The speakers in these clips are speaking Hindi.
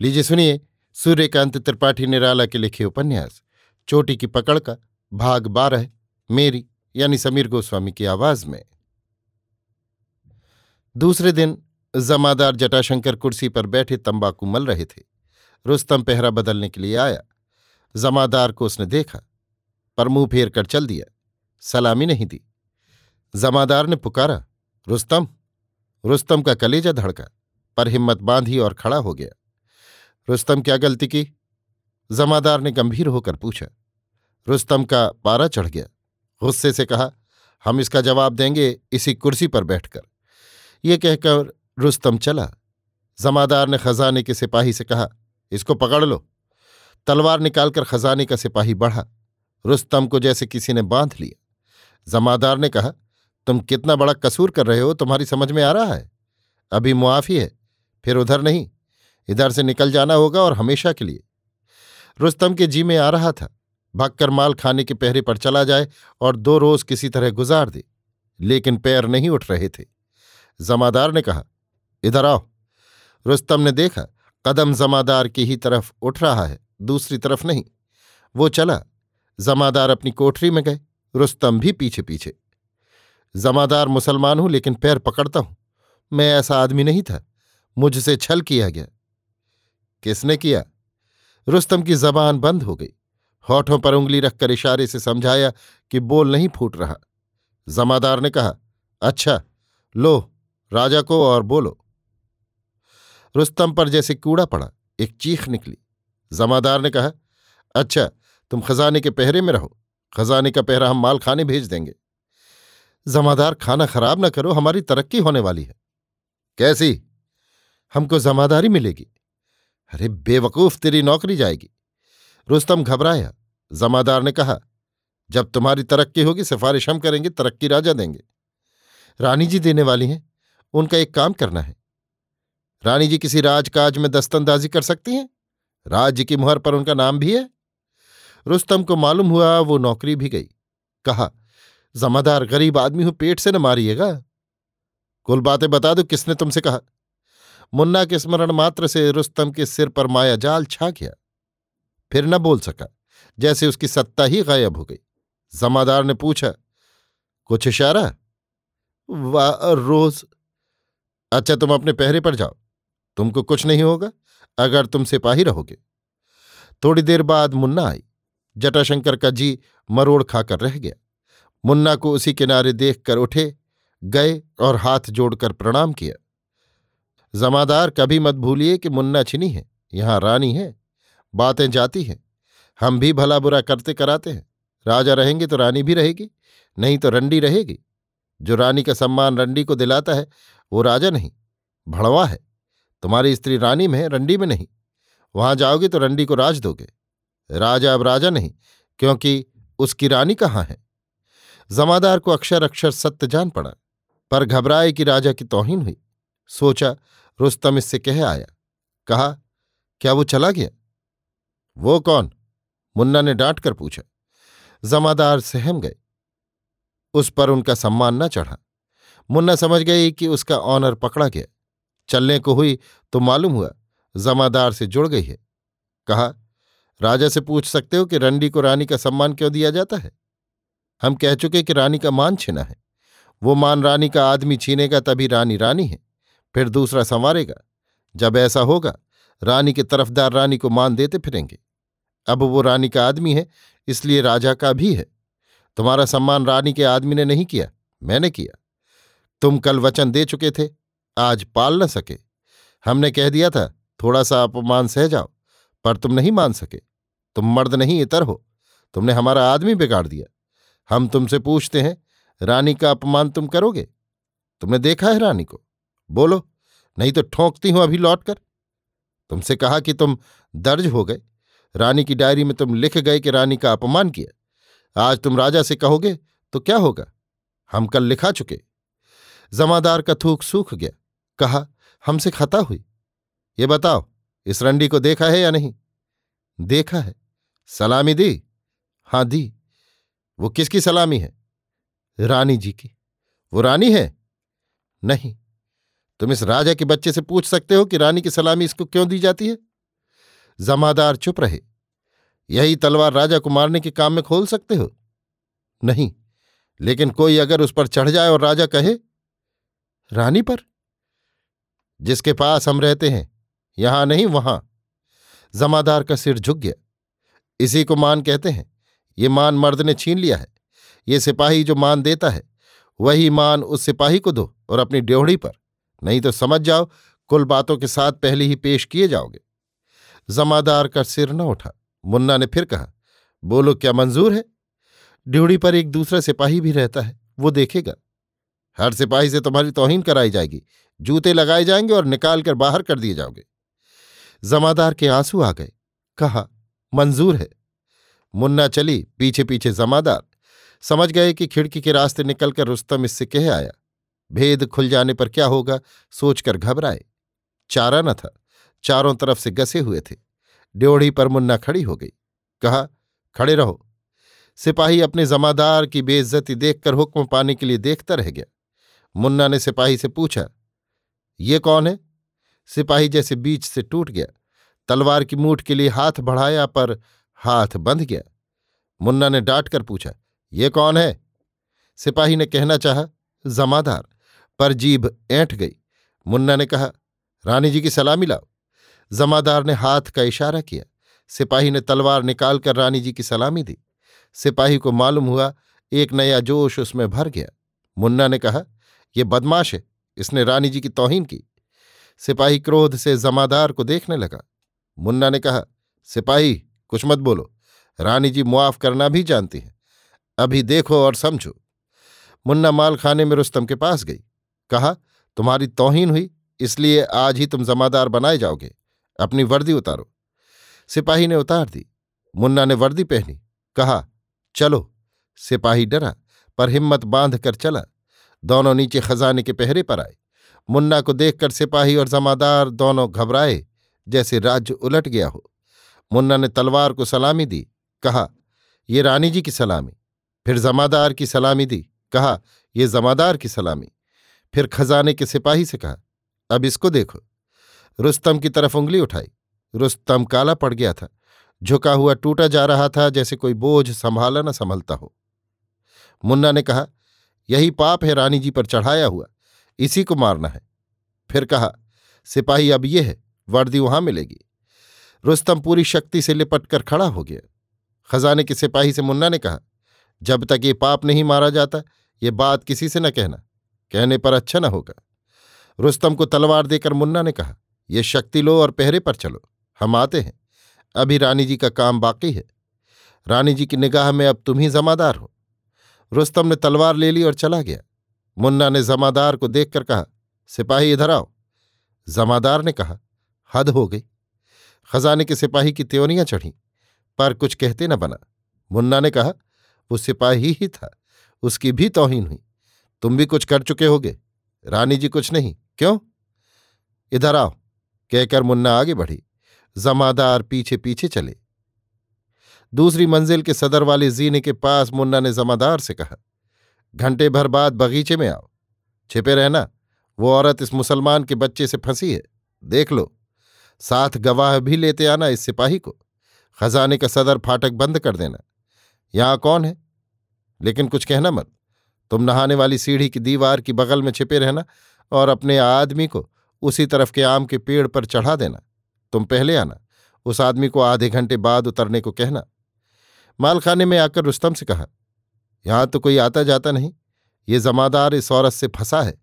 लीजिए सुनिए सूर्यकांत त्रिपाठी निराला के लिखे उपन्यास। चोटी की पकड़ का भाग बारह, मेरी यानी समीर गोस्वामी की आवाज़ में। दूसरे दिन जमादार जटाशंकर कुर्सी पर बैठे तंबाकू मल रहे थे। रुस्तम पहरा बदलने के लिए आया। जमादार को उसने देखा, पर मुँह फेर कर चल दिया। सलामी नहीं दी। जमादार ने पुकारा, रुस्तम रुस्तम का कलेजा धड़का, पर हिम्मत बांधी और खड़ा हो गया। रुस्तम क्या गलती की? जमादार ने गंभीर होकर पूछा। रुस्तम का पारा चढ़ गया। गुस्से से कहा, हम इसका जवाब देंगे इसी कुर्सी पर बैठकर। ये कहकर रुस्तम चला। जमादार ने खजाने के सिपाही से कहा, इसको पकड़ लो। तलवार निकालकर खजाने का सिपाही बढ़ा। रुस्तम को जैसे किसी ने बाँध लिया। जमादार ने कहा, तुम कितना बड़ा कसूर कर रहे हो, तुम्हारी समझ में आ रहा है। अभी मुआफी है, फिर उधर नहीं। इधर से निकल जाना होगा और हमेशा के लिए। रुस्तम के जी में आ रहा था। भागकर माल खाने के पहरे पर चला जाए और दो रोज किसी तरह गुजार दे, लेकिन पैर नहीं उठ रहे थे। जमादार ने कहा, इधर आओ। रुस्तम ने देखा, कदम जमादार की ही तरफ़ उठ रहा है, दूसरी तरफ़ नहीं। वो चला। जमादार अपनी कोठरी में गए। रुस्तम भी पीछे पीछे जमादार मुसलमान हूँ, लेकिन पैर पकड़ता हूँ। मैं ऐसा आदमी नहीं था। मुझसे छल किया गया। किसने किया? रुस्तम की जबान बंद हो गई। होठों पर उंगली रखकर इशारे से समझाया कि बोल नहीं फूट रहा। जमादार ने कहा अच्छा लो, राजा को और बोलो। रुस्तम पर जैसे कूड़ा पड़ा, एक चीख निकली। जमादार ने कहा अच्छा तुम खजाने के पहरे में रहो। खजाने का पहरा हम माल खाने भेज देंगे। जमादार, खाना खराब ना करो, हमारी तरक्की होने वाली है। कैसी? हमको जमादारी मिलेगी। अरे बेवकूफ़ तेरी नौकरी जाएगी। रुस्तम घबराया। जमादार ने कहा, जब तुम्हारी तरक्की होगी, सिफारिश हम करेंगे, तरक्की राजा देंगे। रानी जी देने वाली हैं, उनका एक काम करना है। रानी जी किसी राजकाज में दस्तंदाजी कर सकती हैं? राज्य की मुहर पर उनका नाम भी है? रुस्तम को मालूम हुआ, वो नौकरी भी गई। कहा, जमादार, गरीब आदमी हूँ, पेट से न मारिएगा। कुल बातें बता दो, किसने तुमसे कहा? मुन्ना के स्मरण मात्र से रुस्तम के सिर पर माया जाल छा गया। फिर न बोल सका, जैसे उसकी सत्ता ही गायब हो गई। जमादार ने पूछा, कुछ इशारा? वाह, रोज। अच्छा तुम अपने पहरे पर जाओ। तुमको कुछ नहीं होगा, अगर तुम सिपाही रहोगे। थोड़ी देर बाद मुन्ना आई। जटाशंकर का जी मरोड़ खाकर रह गया। मुन्ना को उसी किनारे देख कर उठे, गए और हाथ जोड़कर प्रणाम किया। जमादार कभी मत भूलिए कि मुन्ना छिनी है, यहाँ रानी है, बातें जाती हैं, हम भी भला बुरा करते कराते हैं, राजा रहेंगे तो रानी भी रहेगी, नहीं तो रंडी रहेगी, जो रानी का सम्मान रंडी को दिलाता है, वो राजा नहीं, भड़वा है, तुम्हारी स्त्री रानी में है, रंडी में नहीं, वहाँ जाओगे तो रंडी को राज दोगे, राजा अब राजा नहीं, क्योंकि उसकी रानी कहाँ है? जमादार को अक्षर अक्षर सत्य जान पड़ा, पर घबराए कि राजा की तोहिन हुई सोचा, रुस्तम इससे कह आया। कहा, क्या वो चला गया? वो कौन? मुन्ना ने डांट कर पूछा। जमादार सहम गए। उस पर उनका सम्मान न चढ़ा। मुन्ना समझ गई कि उसका ऑनर पकड़ा गया। चलने को हुई तो मालूम हुआ, जमादार से जुड़ गई है। कहा, राजा से पूछ सकते हो कि रंडी को रानी का सम्मान क्यों दिया जाता है? हम कह चुके कि रानी का मान छीना है। वो मान रानी का आदमी छीनेगा तभी रानी रानी है। फिर दूसरा संवारेगा। जब ऐसा होगा, रानी के तरफदार रानी को मान देते फिरेंगे। अब वो रानी का आदमी है, इसलिए राजा का भी है। तुम्हारा सम्मान रानी के आदमी ने नहीं किया, मैंने किया। तुम कल वचन दे चुके थे, आज पाल न सके। हमने कह दिया था थोड़ा सा अपमान सह जाओ, पर तुम नहीं मान सके। तुम मर्द नहीं, इतर हो। तुमने हमारा आदमी बिगाड़ दिया। हम तुमसे पूछते हैं, रानी का अपमान तुम करोगे? तुमने देखा है रानी को? बोलो, नहीं तो ठोंकती हूँ अभी लौटकर। तुमसे कहा कि तुम दर्ज हो गए। रानी की डायरी में तुम लिख गए कि रानी का अपमान किया। आज तुम राजा से कहोगे तो क्या होगा? हम कल लिखा चुके। जमादार का थूक सूख गया। कहा, हमसे खता हुई। ये बताओ, इस रंडी को देखा है या नहीं? देखा है। सलामी दी? हाँ, दी। वो किसकी सलामी है? रानी जी की। वो रानी है? नहीं। तुम इस राजा के बच्चे से पूछ सकते हो कि रानी की सलामी इसको क्यों दी जाती है? जमादार चुप रहे। यही तलवार राजा को मारने के काम में खोल सकते हो? नहीं, लेकिन कोई अगर उस पर चढ़ जाए और राजा कहे, रानी पर? जिसके पास हम रहते हैं, यहाँ नहीं, वहाँ। जमादार का सिर झुक गया। इसी को मान कहते हैं। ये मान मर्द ने छीन लिया है। ये सिपाही जो मान देता है, वही मान उस सिपाही को दो और अपनी ड्योढ़ी पर। नहीं तो समझ जाओ, कुल बातों के साथ पहले ही पेश किए जाओगे। जमादार का सिर न उठा। मुन्ना ने फिर कहा बोलो क्या मंजूर है? ड्योढ़ी पर एक दूसरा सिपाही भी रहता है, वो देखेगा। हर सिपाही से तुम्हारी तोहीन कराई जाएगी। जूते लगाए जाएँगे और निकाल कर बाहर कर दिए जाओगे। जमादार के आँसू आ गए। कहा, मंजूर है। मुन्ना चली पीछे पीछे जमादार। समझ गए कि खिड़की के रास्ते निकलकर रुस्तम इससे कह आया भेद खुल जाने पर क्या होगा? सोचकर घबराए। चारा न था। चारों तरफ़ से गसे हुए थे। ड्योढ़ी पर मुन्ना खड़ी हो गई। कहा, खड़े रहो। सिपाही अपने जमादार की बेइज्जती देखकर हुक्म पाने के लिए देखता रह गया। मुन्ना ने सिपाही से पूछा, ये कौन है? सिपाही जैसे बीच से टूट गया। तलवार की मूठ के लिए हाथ बढ़ाया पर हाथ बंध गया। मुन्ना ने डांट कर पूछा, ये कौन है? सिपाही ने कहना चाहा, जमादार। पर जीभ ऐंठ गई। मुन्ना ने कहा, रानी जी की सलामी लाओ। जमादार ने हाथ का इशारा किया। सिपाही ने तलवार निकालकर रानी जी की सलामी दी। सिपाही को मालूम हुआ, एक नया जोश उसमें भर गया। मुन्ना ने कहा यह बदमाश है। इसने रानी जी की तोहीन की। सिपाही क्रोध से जमादार को देखने लगा। मुन्ना ने कहा, सिपाही, कुछ मत बोलो। रानी जी मुआफ करना भी जानती हैं। अभी देखो और समझो। मुन्ना मालखाने में रुस्तम के पास गई। कहा, तुम्हारी तोहीन हुई, इसलिए आज ही तुम जमादार बनाए जाओगे। अपनी वर्दी उतारो। सिपाही ने उतार दी। मुन्ना ने वर्दी पहनी। कहा, चलो। सिपाही डरा, पर हिम्मत बाँध कर चला। दोनों नीचे खजाने के पहरे पर आए। मुन्ना को देखकर सिपाही और जमादार दोनों घबराए, जैसे राज्य उलट गया हो। मुन्ना ने तलवार को सलामी दी। कहा, ये रानी जी की सलामी, फिर जमादार की सलामी दी। कहा, ये जमादार की सलामी। फिर खजाने के सिपाही से कहा, अब इसको देखो। रुस्तम की तरफ़ उंगली उठाई। रुस्तम काला पड़ गया था। झुका हुआ टूटा जा रहा था जैसे कोई बोझ संभाला न संभलता हो। मुन्ना ने कहा, यही पाप है रानी जी पर चढ़ाया हुआ। इसी को मारना है। फिर कहा, सिपाही अब ये है, वर्दी वहाँ मिलेगी। रुस्तम पूरी शक्ति से लिपट कर खड़ा हो गया। खजाने के सिपाही से मुन्ना ने कहा, जब तक ये पाप नहीं मारा जाता, ये बात किसी से न कहना। कहने पर अच्छा न होगा। रुस्तम को तलवार देकर मुन्ना ने कहा, ये शक्ति लो और पहरे पर चलो, हम आते हैं। अभी रानी जी का काम बाकी है। रानी जी की निगाह में अब तुम ही जमादार हो। रुस्तम ने तलवार ले ली और चला गया। मुन्ना ने जमादार को देखकर कहा, सिपाही इधर आओ। जमादार ने कहा, हद हो गई। खजाने के सिपाही की त्योनियाँ चढ़ी, पर कुछ कहते न बना। मुन्ना ने कहा, वो सिपाही ही था, उसकी भी तोहीन हुई। तुम भी कुछ कर चुके होगे। रानी जी कुछ नहीं। क्यों? इधर आओ। कहकर मुन्ना आगे बढ़ी। जमादार पीछे पीछे चले। दूसरी मंजिल के सदर वाले जीने के पास मुन्ना ने जमादार से कहा, घंटे भर बाद बगीचे में आओ। छिपे रहना। वो औरत इस मुसलमान के बच्चे से फंसी है। देख लो। साथ गवाह भी लेते आना इस सिपाही को। खजाने का सदर फाटक बंद कर देना। यहाँ कौन है? लेकिन कुछ कहना मत। तुम नहाने वाली सीढ़ी की दीवार की बगल में छिपे रहना और अपने आदमी को उसी तरफ़ के आम के पेड़ पर चढ़ा देना। तुम पहले आना। उस आदमी को आधे घंटे बाद उतरने को कहना। मालखाने में आकर रुस्तम से कहा, यहाँ तो कोई आता जाता नहीं। ये जमादार इस औरत से फंसा है।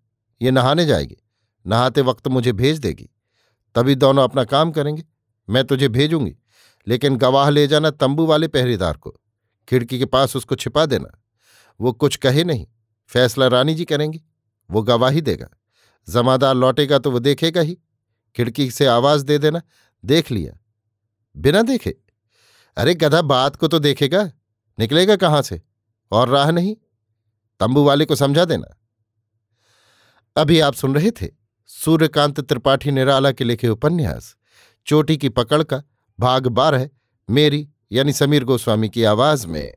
ये नहाने जाएगी। नहाते वक्त मुझे भेज देगी। तभी दोनों अपना काम करेंगे। मैं तुझे भेजूँगी। लेकिन गवाह ले जाना तंबू वाले पहरेदार को। खिड़की के पास उसको छिपा देना। वो कुछ कहे नहीं। फैसला रानी जी करेंगी, वो गवाही देगा। जमादार लौटेगा तो वो देखेगा ही। खिड़की से आवाज़ दे देना, देख लिया। बिना देखे? अरे गधा बात को तो देखेगा, निकलेगा कहाँ से? और राह नहीं? तंबू वाले को समझा देना। अभी आप सुन रहे थे सूर्यकांत त्रिपाठी निराला के लिखे उपन्यास, चोटी की पकड़ का भाग बारह, मेरी यानी समीर गोस्वामी की आवाज़ में।